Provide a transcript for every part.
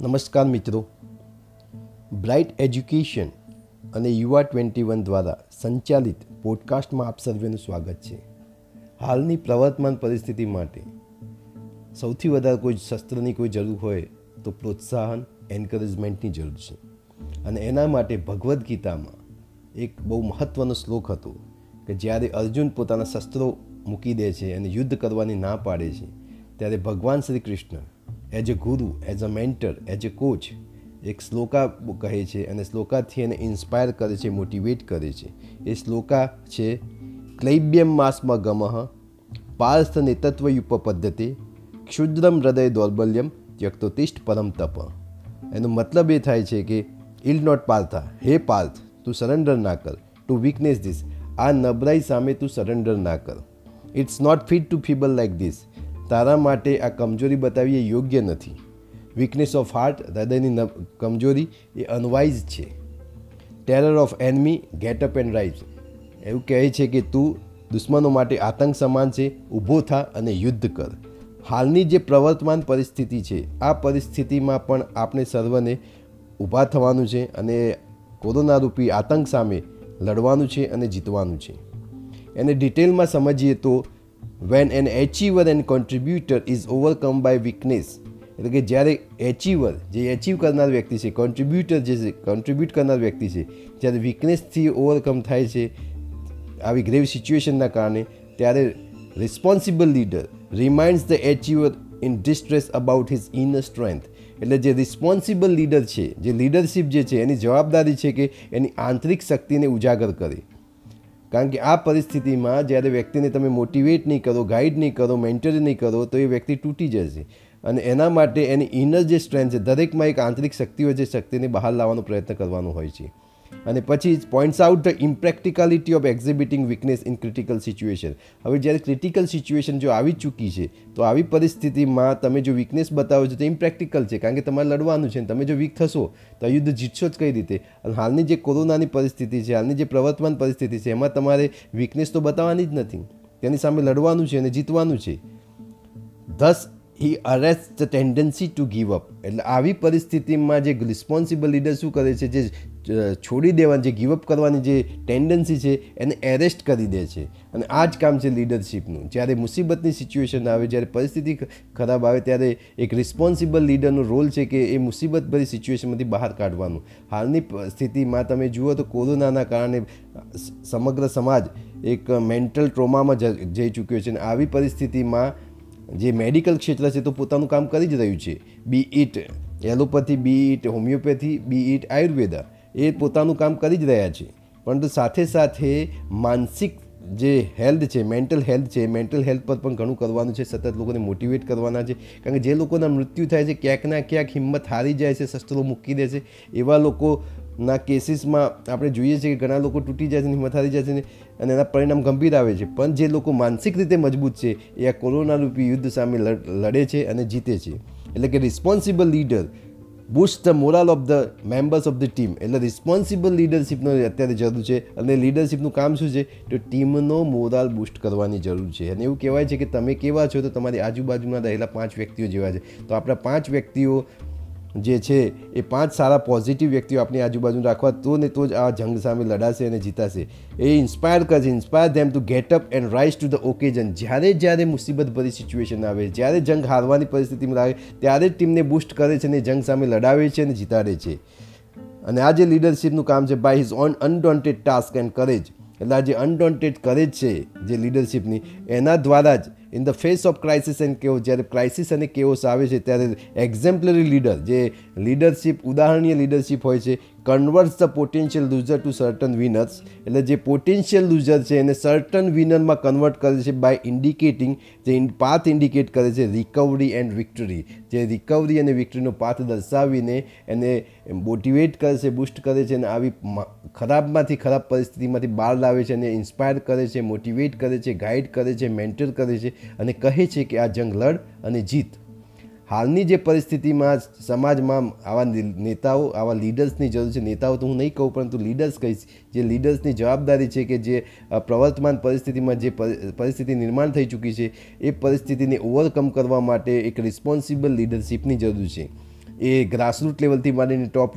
નમસ્કાર મિત્રો. Bright education અને યુવા ટ્વેન્ટી વન દ્વારા સંચાલિત પોડકાસ્ટમાં આપ સર્વેનું સ્વાગત છે. હાલની પ્રવર્તમાન પરિસ્થિતિ માટે સૌથી વધારે કોઈ શસ્ત્રની કોઈ જરૂર હોય તો પ્રોત્સાહન, એન્કરેજમેન્ટની જરૂર છે. અને એના માટે ભગવદ્ ગીતામાં એક બહુ મહત્ત્વનો શ્લોક હતો કે જ્યારે અર્જુન પોતાના શસ્ત્રો મૂકી દે છે અને યુદ્ધ કરવાની ના પાડે છે, ત્યારે ભગવાન Shri Krishna as a guru, as a mentor, as a coach, એક શ્લોકા કહે છે અને શ્લોકાથી એને ઇન્સ્પાયર કરે છે, મોટિવેટ કરે છે. એ શ્લોકા છે, ક્લૈબ્યમ માસમાં ગમઃ પાર્થ નેતત્વયુપ પદ્ધતિ, ક્ષુદ્રમ હૃદય દૌર્બલ્યમ ત્યક્તોતિષ્ઠ પરમ તપ. એનો મતલબ એ થાય છે કે ઇલ નોટ પાર્થા. હે પાર્થ, તું સરેન્ડર ના કર. ટુ વીકનેસ ધીસ આ નબળાઈ સામે તું સરેન્ડર ના કર. It's not fit to feeble like this તારા માટે આ કમજોરી બતાવી એ યોગ્ય નથી. વીકનેસ ઓફ હાર્ટ હૃદયની કમજોરી એ અનવાઇઝ છે. Terror of enemy get up and rise એવું કહે છે કે તું દુશ્મનો માટે આતંક સમાન છે, ઊભો થા અને યુદ્ધ કર. હાલની જે પ્રવર્તમાન પરિસ્થિતિ છે, આ પરિસ્થિતિમાં પણ આપણે સર્વને ઊભા થવાનું છે અને કોરોના રૂપી આતંક સામે લડવાનું છે અને જીતવાનું છે. એને ડિટેલમાં સમજીએ તો when an achiever and contributor is overcome by weakness એટલે કે જ્યારે એચીવર જે એચીવ કરનાર વ્યક્તિ છે કોન્ટ્રીબ્યુટર જે છે કોન્ટ્રીબ્યુટ કરનાર વ્યક્તિ છે, જ્યારે વીકનેસથી ઓવરકમ થાય છે, આવી ગ્રેવ સિચ્યુએશનના કારણે, ત્યારે responsible leader reminds the achiever in distress about his inner strength એટલે જે રિસ્પોન્સિબલ લીડર છે, જે લીડરશિપ જે છે, એની જવાબદારી છે કે એની આંતરિક શક્તિને ઉજાગર કરે. કારણ કે આ પરિસ્થિતિમાં જ્યારે વ્યક્તિને તમે મોટિવેટ નહીં કરો ગાઈડ નહીં કરો મેન્ટર નહીં કરો, તો એ વ્યક્તિ તૂટી જશે. અને એના માટે એની ઇનર જે સ્ટ્રેન્થ છે, દરેકમાં એક આંતરિક શક્તિ હોય જે શક્તિને બહાર લાવવાનો પ્રયત્ન કરવાનો હોય છે. અને પછી points out the impracticality of exhibiting weakness in critical situation હવે જ્યારે ક્રિટિકલ સિચ્યુએશન જો આવી ચૂકી છે, તો આવી પરિસ્થિતિમાં તમે જો વીકનેસ બતાવો છો તો ઇમ્પ્રેક્ટિકલ છે. કારણ કે તમારે લડવાનું છે તમે જો વીક થશો, તો યુદ્ધ જીતશો જ કઈ રીતે? અને હાલની જે કોરોનાની પરિસ્થિતિ છે, હાલની જે પ્રવર્તમાન પરિસ્થિતિ છે, એમાં તમારે વીકનેસ તો બતાવવાની જ નથી. તેની સામે લડવાનું છે અને જીતવાનું છે. Thus he arrest the tendency to give up એટલે આવી પરિસ્થિતિમાં જે રિસ્પોન્સિબલ લીડર શું કરે છે, જે છોડી દેવાની, જે ગીવઅપ કરવાની જે ટેન્ડન્સી છે, એને એરેસ્ટ કરી દે છે. અને આ જ કામ છે લીડરશિપનું જ્યારે મુસીબતની સિચ્યુએશન આવે, જ્યારે પરિસ્થિતિ ખરાબ આવે, ત્યારે એક રિસ્પોન્સિબલ લીડરનો રોલ છે કે એ મુસીબતભરી સિચ્યુએશનમાંથી બહાર કાઢવાનું. હાલની સ્થિતિમાં તમે જુઓ તો કોરોનાના કારણે સમગ્ર સમાજ એક મેન્ટલ ટ્રોમામાં જઈ ચૂક્યો છે. અને આવી પરિસ્થિતિમાં જે મેડિકલ ક્ષેત્ર છે તો પોતાનું કામ કરી જ રહ્યું છે. Be it allopathy be it homeopathy be it Ayurveda, એ પોતાનું કામ કરી જ રહ્યા છે. પરંતુ સાથે સાથે માનસિક જે હેલ્થ છે, મેન્ટલ હેલ્થ છે, મેન્ટલ હેલ્થ પર પણ ઘણું કરવાનું છે, સતત લોકોને મોટિવેટ કરવાના છે. કારણ કે જે લોકોના મૃત્યુ થાય છે, ક્યાંક ના ક્યાંક હિંમત હારી જાય છે, શસ્ત્રો મૂકી દે છે. એવા લોકોના કેસીસમાં આપણે જોઈએ છીએ કે ઘણા લોકો તૂટી જાય છે હિંમત જાય છે અને એના પરિણામ ગંભીર આવે છે. પણ જે લોકો માનસિક રીતે મજબૂત છે એ આ કોરોના રૂપી યુદ્ધ સામે લડે છે અને જીતે છે. એટલે કે responsible leader boost the morale of the members of the team એટલે રિસ્પોન્સિબલ લીડરશિપનો અત્યારે જરૂર છે અને લીડરશિપનું કામ શું છે? તો ટીમનો મોરાલ બુસ્ટ કરવાની જરૂર છે. અને એવું કહેવાય છે કે તમે કેવા છો તો તમારી આજુબાજુમાં રહેલા પાંચ વ્યક્તિઓ જેવા છે. તો આપણા પાંચ વ્યક્તિઓ જે છે, એ પાંચ સારા પોઝિટિવ વ્યક્તિઓ આપણી આજુબાજુ રાખવા, તો ને તો જ આ જંગ સામે લડાશે અને જીતાશે. એ ઇન્સ્પાયર કરશે inspire them to get up and rise to the occasion જ્યારે જ્યારે મુસીબત ભરી સિચ્યુએશન આવે, જ્યારે જંગ હારવાની પરિસ્થિતિમાં આવે ત્યારે જ ટીમને બૂસ્ટ કરે છે અને જંગ સામે લડાવે છે અને જીતાડે છે. અને આ જે લીડરશિપનું કામ છે by his own undaunted task and courage એટલે આ જે અનડોન્ટેડ કરેજ છે, જે લીડરશિપની એના દ્વારા જ in the face of crisis and કેવો જ્યારે ક્રાઇસિસ અને કેઓસ આવે છે, ત્યારે એક્ઝેમ્પલરી લીડર જે લીડરશિપ ઉદાહરણીય લીડરશિપ હોય છે converts the potential loser to certain winners એટલે જે પોટેન્શિયલ લૂઝર છે, એને સર્ટન વિનરમાં કન્વર્ટ કરે છે બાય ઇન્ડિકેટિંગ જે પાથ ઇન્ડિકેટ કરે છે રિકવરી એન્ડ વિક્ટરી જે રિકવરી અને વિક્ટરીનો પાથ દર્શાવીને એને મોટિવેટ કરે છે બુસ્ટ કરે છે અને આવી ખરાબમાંથી ખરાબ પરિસ્થિતિમાંથી બહાર લાવે છે અને ઇન્સ્પાયર કરે છે મોટિવેટ કરે છે ગાઈડ કરે છે મેન્ટર કરે છે અને કહે છે કે આ જંગ લડ અને જીત. હાલની જે પરિસ્થિતિમાં સમાજમાં આવા નેતાઓ, આવા લીડર્સની જરૂર છે, નેતાઓ તો હું નહીં કહું, પરંતુ લીડર્સ કહીશ જે લીડર્સની જવાબદારી છે કે જે પ્રવર્તમાન પરિસ્થિતિમાં જે પરિસ્થિતિ નિર્માણ થઈ ચૂકી છે, એ પરિસ્થિતિને ઓવરકમ કરવા માટે એક રિસ્પોન્સિબલ લીડરશિપની જરૂર છે. એ ગ્રાસરૂટ લેવલથી માંડીને ટોપ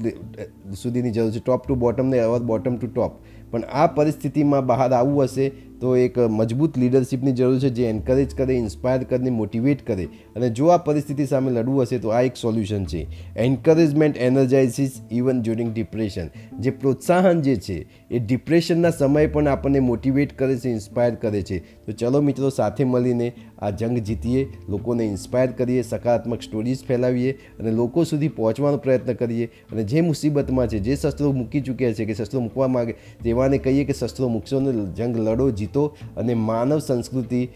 સુધીની જરૂર છે. ટોપ ટુ બોટમ ને અવર બોટમ ટુ ટોપ પણ આ પરિસ્થિતિમાં બહાર આવવું હશે તો એક મજબૂત લીડરશિપની જરૂર છે જે એન્કરેજ કરે ઇન્સ્પાયર કરીને મોટિવેટ કરે. અને જો આ પરિસ્થિતિ સામે લડવું હશે તો આ એક સોલ્યુશન છે. Encouragement energises even during depression જે પ્રોત્સાહન જે છે, એ ડિપ્રેશનના સમયે પણ આપણને મોટિવેટ કરે છે ઇન્સ્પાયર કરે છે. તો ચલો મિત્રો સાથે મળીને આ જંગ જીતીએ, લોકોને ઇન્સ્પાયર કરીએ, સકારાત્મક સ્ટોરીઝ ફેલાવીએ અને લોકો સુધી પહોંચવાનો પ્રયત્ન કરીએ. અને જે મુસીબતમાં છે, જે શસ્ત્રો મૂકી ચૂક્યા છે કે શસ્ત્રો મૂકવા માગે, તેવાને કહીએ કે શસ્ત્રો મૂકશો ને જંગ લડો, જીતો અને માનવ સંસ્કૃતિ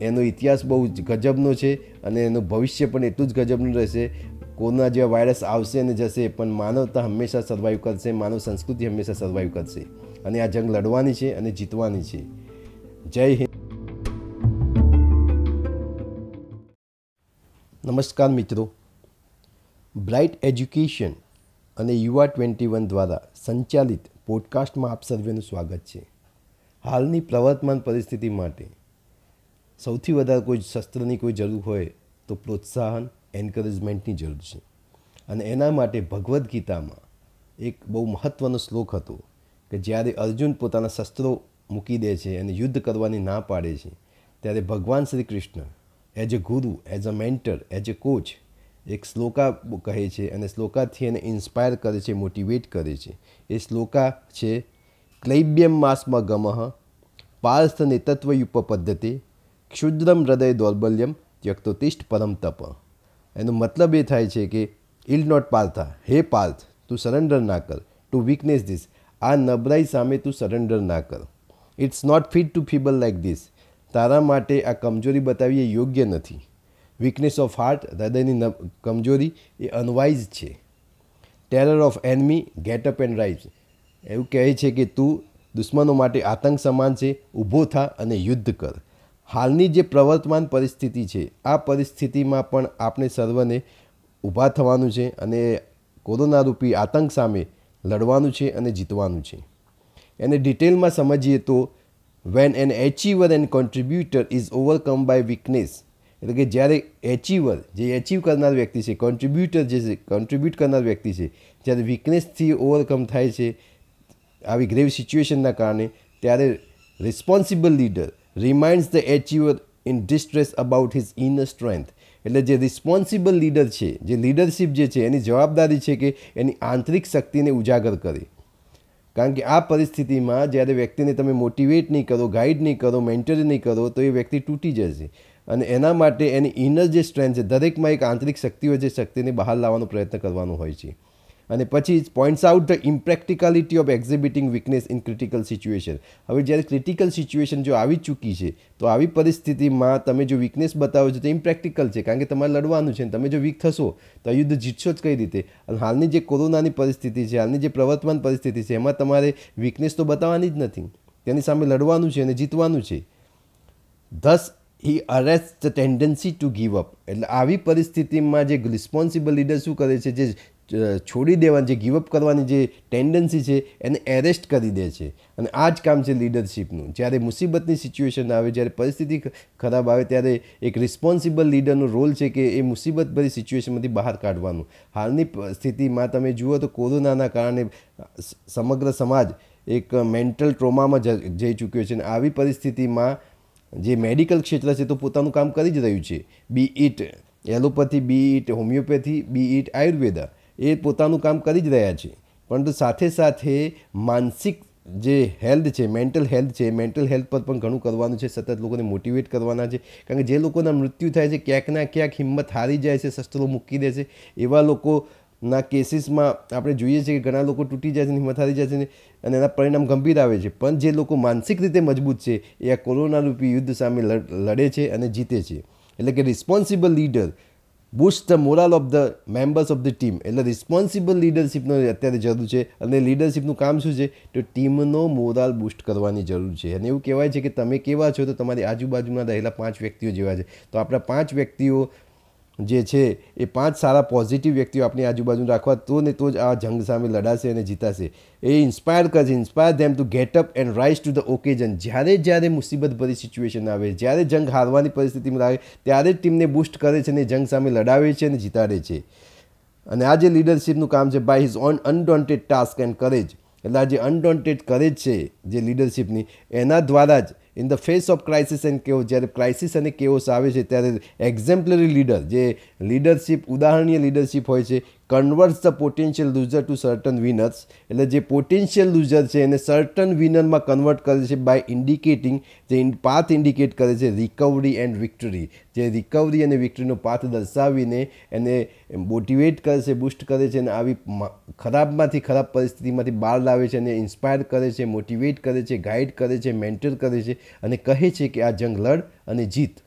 એનો ઇતિહાસ બહુ જ ગજબનો છે અને એનું ભવિષ્ય પણ એટલું જ ગજબનું રહેશે. કોરોના જેવા વાયરસ આવશે અને જશે, પણ માનવતા હંમેશા સર્વાઈવ કરશે, માનવ સંસ્કૃતિ હંમેશા સર્વાઈવ કરશે. અને આ જંગ લડવાની છે અને જીતવાની છે. જય હિન્દ. નમસ્કાર મિત્રો. બ્રાઇટ એજ્યુકેશન અને યુવા ટ્વેન્ટી વન દ્વારા સંચાલિત પોડકાસ્ટમાં આપ સર્વેનું સ્વાગત છે. હાલની પ્રવર્તમાન પરિસ્થિતિ માટે સૌથી વધારે કોઈ શસ્ત્રની કોઈ જરૂર હોય તો પ્રોત્સાહન, એન્કરેજમેન્ટની જરૂર છે. અને એના માટે ભગવદ્ ગીતામાં એક બહુ મહત્ત્વનો શ્લોક હતો કે જ્યારે અર્જુન પોતાના શસ્ત્રો મૂકી દે છે અને યુદ્ધ કરવાની ના પાડે છે, ત્યારે ભગવાન Shri Krishna as a guru as a mentor as a coach એક શ્લોકા કહે છે અને શ્લોકાથી એને ઇન્સ્પાયર કરે છે મોટિવેટ કરે છે. એ શ્લોકા છે, ક્લૈબ્યમ માસમાં ગમઃ પાર્થ નેતત્વયુપ પદ્ધતિ ક્ષુદ્રમ હૃદય દૌર્બલ્યમ ત્યક્તોતિષ્ઠ પરમ તપ. એનો મતલબ એ થાય છે કે ઇલ નોટ પાર્થા. હે પાર્થ, તું સરેન્ડર ના કર. ટુ વીકનેસ ધીસ આ નબળાઈ સામે તું સરેન્ડર ના કર. It's not fit to feeble like this તારા માટે આ કમજોરી બતાવી એ યોગ્ય નથી. વીકનેસ ઓફ હાર્ટ હૃદયની કમજોરી એ અનવાઇઝ છે. Terror of enemy get up and rise એવું કહે છે કે તું દુશ્મનો માટે આતંક સમાન છે, ઊભો થા અને યુદ્ધ કર. હાલની જે પ્રવર્તમાન પરિસ્થિતિ છે, આ પરિસ્થિતિમાં પણ આપણે સર્વને ઊભા થવાનું છે અને કોરોના રૂપી આતંક સામે લડવાનું છે અને જીતવાનું છે. એને ડિટેલમાં સમજીએ તો when an achiever and contributor is overcome by weakness એટલે કે જ્યારે એચીવર જે એચીવ કરનાર વ્યક્તિ છે કોન્ટ્રીબ્યુટર જે છે કોન્ટ્રીબ્યુટ કરનાર વ્યક્તિ છે, જ્યારે વીકનેસથી ઓવરકમ થાય છે, આવી ગ્રેવ સિચ્યુએશનના કારણે, ત્યારે responsible leader reminds the achiever in distress about his inner strength એટલે જે રિસ્પોન્સિબલ લીડર છે, જે લીડરશિપ જે છે, એની જવાબદારી છે કે એની આંતરિક શક્તિને ઉજાગર કરે. કારણ કે આ પરિસ્થિતિમાં જ્યારે વ્યક્તિને તમે મોટિવેટ નહીં કરો ગાઈડ નહીં કરો મેન્ટર નહીં કરો, તો એ વ્યક્તિ તૂટી જશે. અને એના માટે એની ઇનર જે સ્ટ્રેન્થ છે, દરેકમાં એક આંતરિક શક્તિ હોય છે શક્તિને બહાર લાવવાનો પ્રયત્ન કરવાનો હોય છે. અને પછી points out the impracticality of exhibiting weakness in critical situation હવે જ્યારે ક્રિટિકલ સિચ્યુએશન જો આવી ચૂકી છે, તો આવી પરિસ્થિતિમાં તમે જો વીકનેસ બતાવો છો, તો ઇમ્પ્રેક્ટિકલ છે. કારણ કે તમારે લડવાનું છે તમે જો વીક થશો, તો યુદ્ધ જીતશો જ કઈ રીતે? અને હાલની જે કોરોનાની પરિસ્થિતિ છે, હાલની જે પ્રવર્તમાન પરિસ્થિતિ છે, એમાં તમારે વીકનેસ તો બતાવવાની જ નથી. તેની સામે લડવાનું છે અને જીતવાનું છે. Thus he arrest the tendency to give up એટલે આવી પરિસ્થિતિમાં જે રિસ્પોન્સિબલ લીડર શું કરે છે, જે છોડી દેવાની જે ગીવઅપ કરવાની જે ટેન્ડન્સી છે, એને એરેસ્ટ કરી દે છે. અને આ જ કામ છે લીડરશિપનું જ્યારે મુસીબતની સિચ્યુએશન આવે, જ્યારે પરિસ્થિતિ ખરાબ આવે, ત્યારે એક રિસ્પોન્સિબલ લીડરનો રોલ છે કે એ મુસીબતભરી સિચ્યુએશનમાંથી બહાર કાઢવાનું. હાલની સ્થિતિમાં તમે જુઓ તો કોરોનાના કારણે સમગ્ર સમાજ એક મેન્ટલ ટ્રોમામાં જઈ ચૂક્યો છે. અને આવી પરિસ્થિતિમાં જે મેડિકલ ક્ષેત્ર છે તો પોતાનું કામ કરી જ રહ્યું છે. Be it allopathy be it homeopathy be it Ayurveda એ પોતાનું કામ કરી જ રહ્યા છે. પરંતુ સાથે સાથે માનસિક જે હેલ્થ છે, મેન્ટલ હેલ્થ છે, મેન્ટલ હેલ્થ પર પણ ઘણું કરવાનું છે, સતત લોકોને મોટિવેટ કરવાના છે. કારણ કે જે લોકોના મૃત્યુ થાય છે, ક્યાંક ના ક્યાંક હિંમત હારી જાય છે, શસ્ત્રો મૂકી દે છે. એવા લોકોના કેસીસમાં આપણે જોઈએ છીએ કે ઘણા લોકો તૂટી જાય છે હિંમત હારી જાય છે અને એના પરિણામ ગંભીર આવે છે. પણ જે લોકો માનસિક રીતે મજબૂત છે, એ આ કોરોના રૂપી યુદ્ધ સામે લડે છે અને જીતે છે. એટલે કે responsible leader boost the morale of the members of the team. એટલે રિસ્પોન્સિબલ લીડરશીપનો અત્યારે જરૂર છે અને લીડરશીપનું કામ શું છે? તો ટીમનો મોરાલ બુસ્ટ કરવાની જરૂર છે. અને એવું કહેવાય છે કે તમે કેવા છો તો તમારી આજુબાજુમાં રહેલા પાંચ વ્યક્તિઓ જેવા છે. તો આપણા પાંચ વ્યક્તિઓ જે છે, એ પાંચ સારા પોઝિટિવ વ્યક્તિઓ આપણી આજુબાજુ રાખવા, તો ને તો જ આ જંગ સામે લડાશે અને જીતાશે. એ ઇન્સ્પાયર કરશે inspire them to get up and rise to the occasion જ્યારે જ્યારે મુસીબત ભરી સિચ્યુએશન આવે, જ્યારે જંગ હારવાની પરિસ્થિતિમાં આવે ત્યારે જ ટીમને બૂસ્ટ કરે છે અને જંગ સામે લડાવે છે અને જીતાડે છે. અને આ જે લીડરશિપનું કામ છે by his own undaunted task and courage એટલે આ જે અનડોન્ટેડ કરેજ છે, જે લીડરશિપની એના દ્વારા જ in the face of crisis and કેવો જ્યારે ક્રાઇસિસ અને કેઓસ આવે છે, ત્યારે એક્ઝેમ્પલરી લીડર જે લીડરશિપ ઉદાહરણીય લીડરશિપ હોય છે converts the potential loser to certain winners એટલે જે પોટેન્શિયલ લૂઝર છે, એને સર્ટન વિનરમાં કન્વર્ટ કરે છે બાય ઇન્ડિકેટિંગ જે પાથ ઇન્ડિકેટ કરે છે રિકવરી એન્ડ વિક્ટરી જે રિકવરી અને વિક્ટરીનો પાથ દર્શાવીને એને મોટિવેટ કરે છે બુસ્ટ કરે છે અને આવી ખરાબમાંથી ખરાબ પરિસ્થિતિમાંથી બહાર લાવે છે અને ઇન્સ્પાયર કરે છે મોટિવેટ કરે છે ગાઈડ કરે છે મેન્ટર કરે છે અને કહે છે કે આ જંગ લડ અને જીત.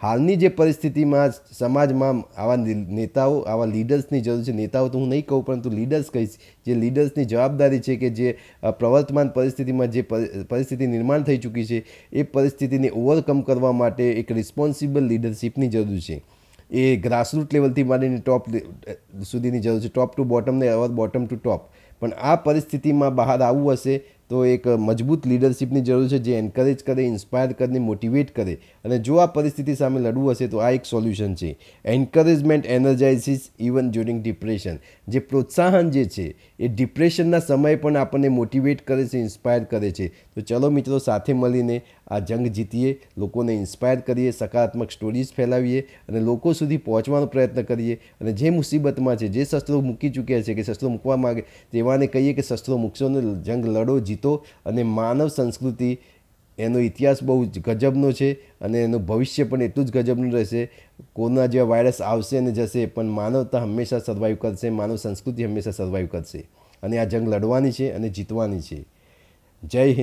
હાલની જે પરિસ્થિતિમાં સમાજમાં આવા નેતાઓ, આવા લીડર્સની જરૂર છે, નેતાઓ તો હું નહીં કહું, પરંતુ લીડર્સ કહીશ, જે લીડર્સની જવાબદારી છે કે જે પ્રવર્તમાન પરિસ્થિતિમાં જે પરિસ્થિતિ નિર્માણ થઈ ચૂકી છે, એ પરિસ્થિતિને ઓવરકમ કરવા માટે એક રિસ્પોન્સિબલ લીડરશિપની જરૂર છે. એ ગ્રાસરૂટ લેવલથી માંડીને ટોપ સુધીની જરૂર છે. ટોપ ટુ બોટમ ને અવર બોટમ ટુ ટોપ પણ આ પરિસ્થિતિમાં બહાર આવવું હશે તો એક મજબૂત લીડરશિપની જરૂર છે જે એન્કરેજ કરે ઇન્સ્પાયર કરે મોટિવેટ કરે. અને જો આ પરિસ્થિતિ સામે લડવું હશે તો આ એક સોલ્યુશન છે. Encouragement energises even during depression જે પ્રોત્સાહન જે છે, એ ડિપ્રેશનના સમયે પણ આપણને મોટિવેટ કરે છે ઇન્સ્પાયર કરે છે. તો ચલો મિત્રો સાથે મળીને આ જંગ જીતીએ, લોકોને ઇન્સ્પાયર કરીએ, સકારાત્મક સ્ટોરીઝ ફેલાવીએ અને લોકો સુધી પહોંચવાનો પ્રયત્ન કરીએ. અને જે મુસીબતમાં છે, જે શસ્ત્રો મૂકી ચૂક્યા છે કે શસ્ત્રો મૂકવા માગે, તેવાને કહીએ કે શસ્ત્રો મૂકશો ને જંગ લડો, જીતો અને માનવ સંસ્કૃતિ, એનો ઇતિહાસ બહુ જ ગજબનો છે અને એનું ભવિષ્ય પણ એટલું જ ગજબનું રહેશે. કોરોના જેવા વાયરસ આવશે અને જશે, પણ માનવતા હંમેશા સર્વાઈવ કરશે, માનવ સંસ્કૃતિ હંમેશા સર્વાઈવ કરશે. અને આ જંગ લડવાની છે અને જીતવાની છે. જય હિન્દ.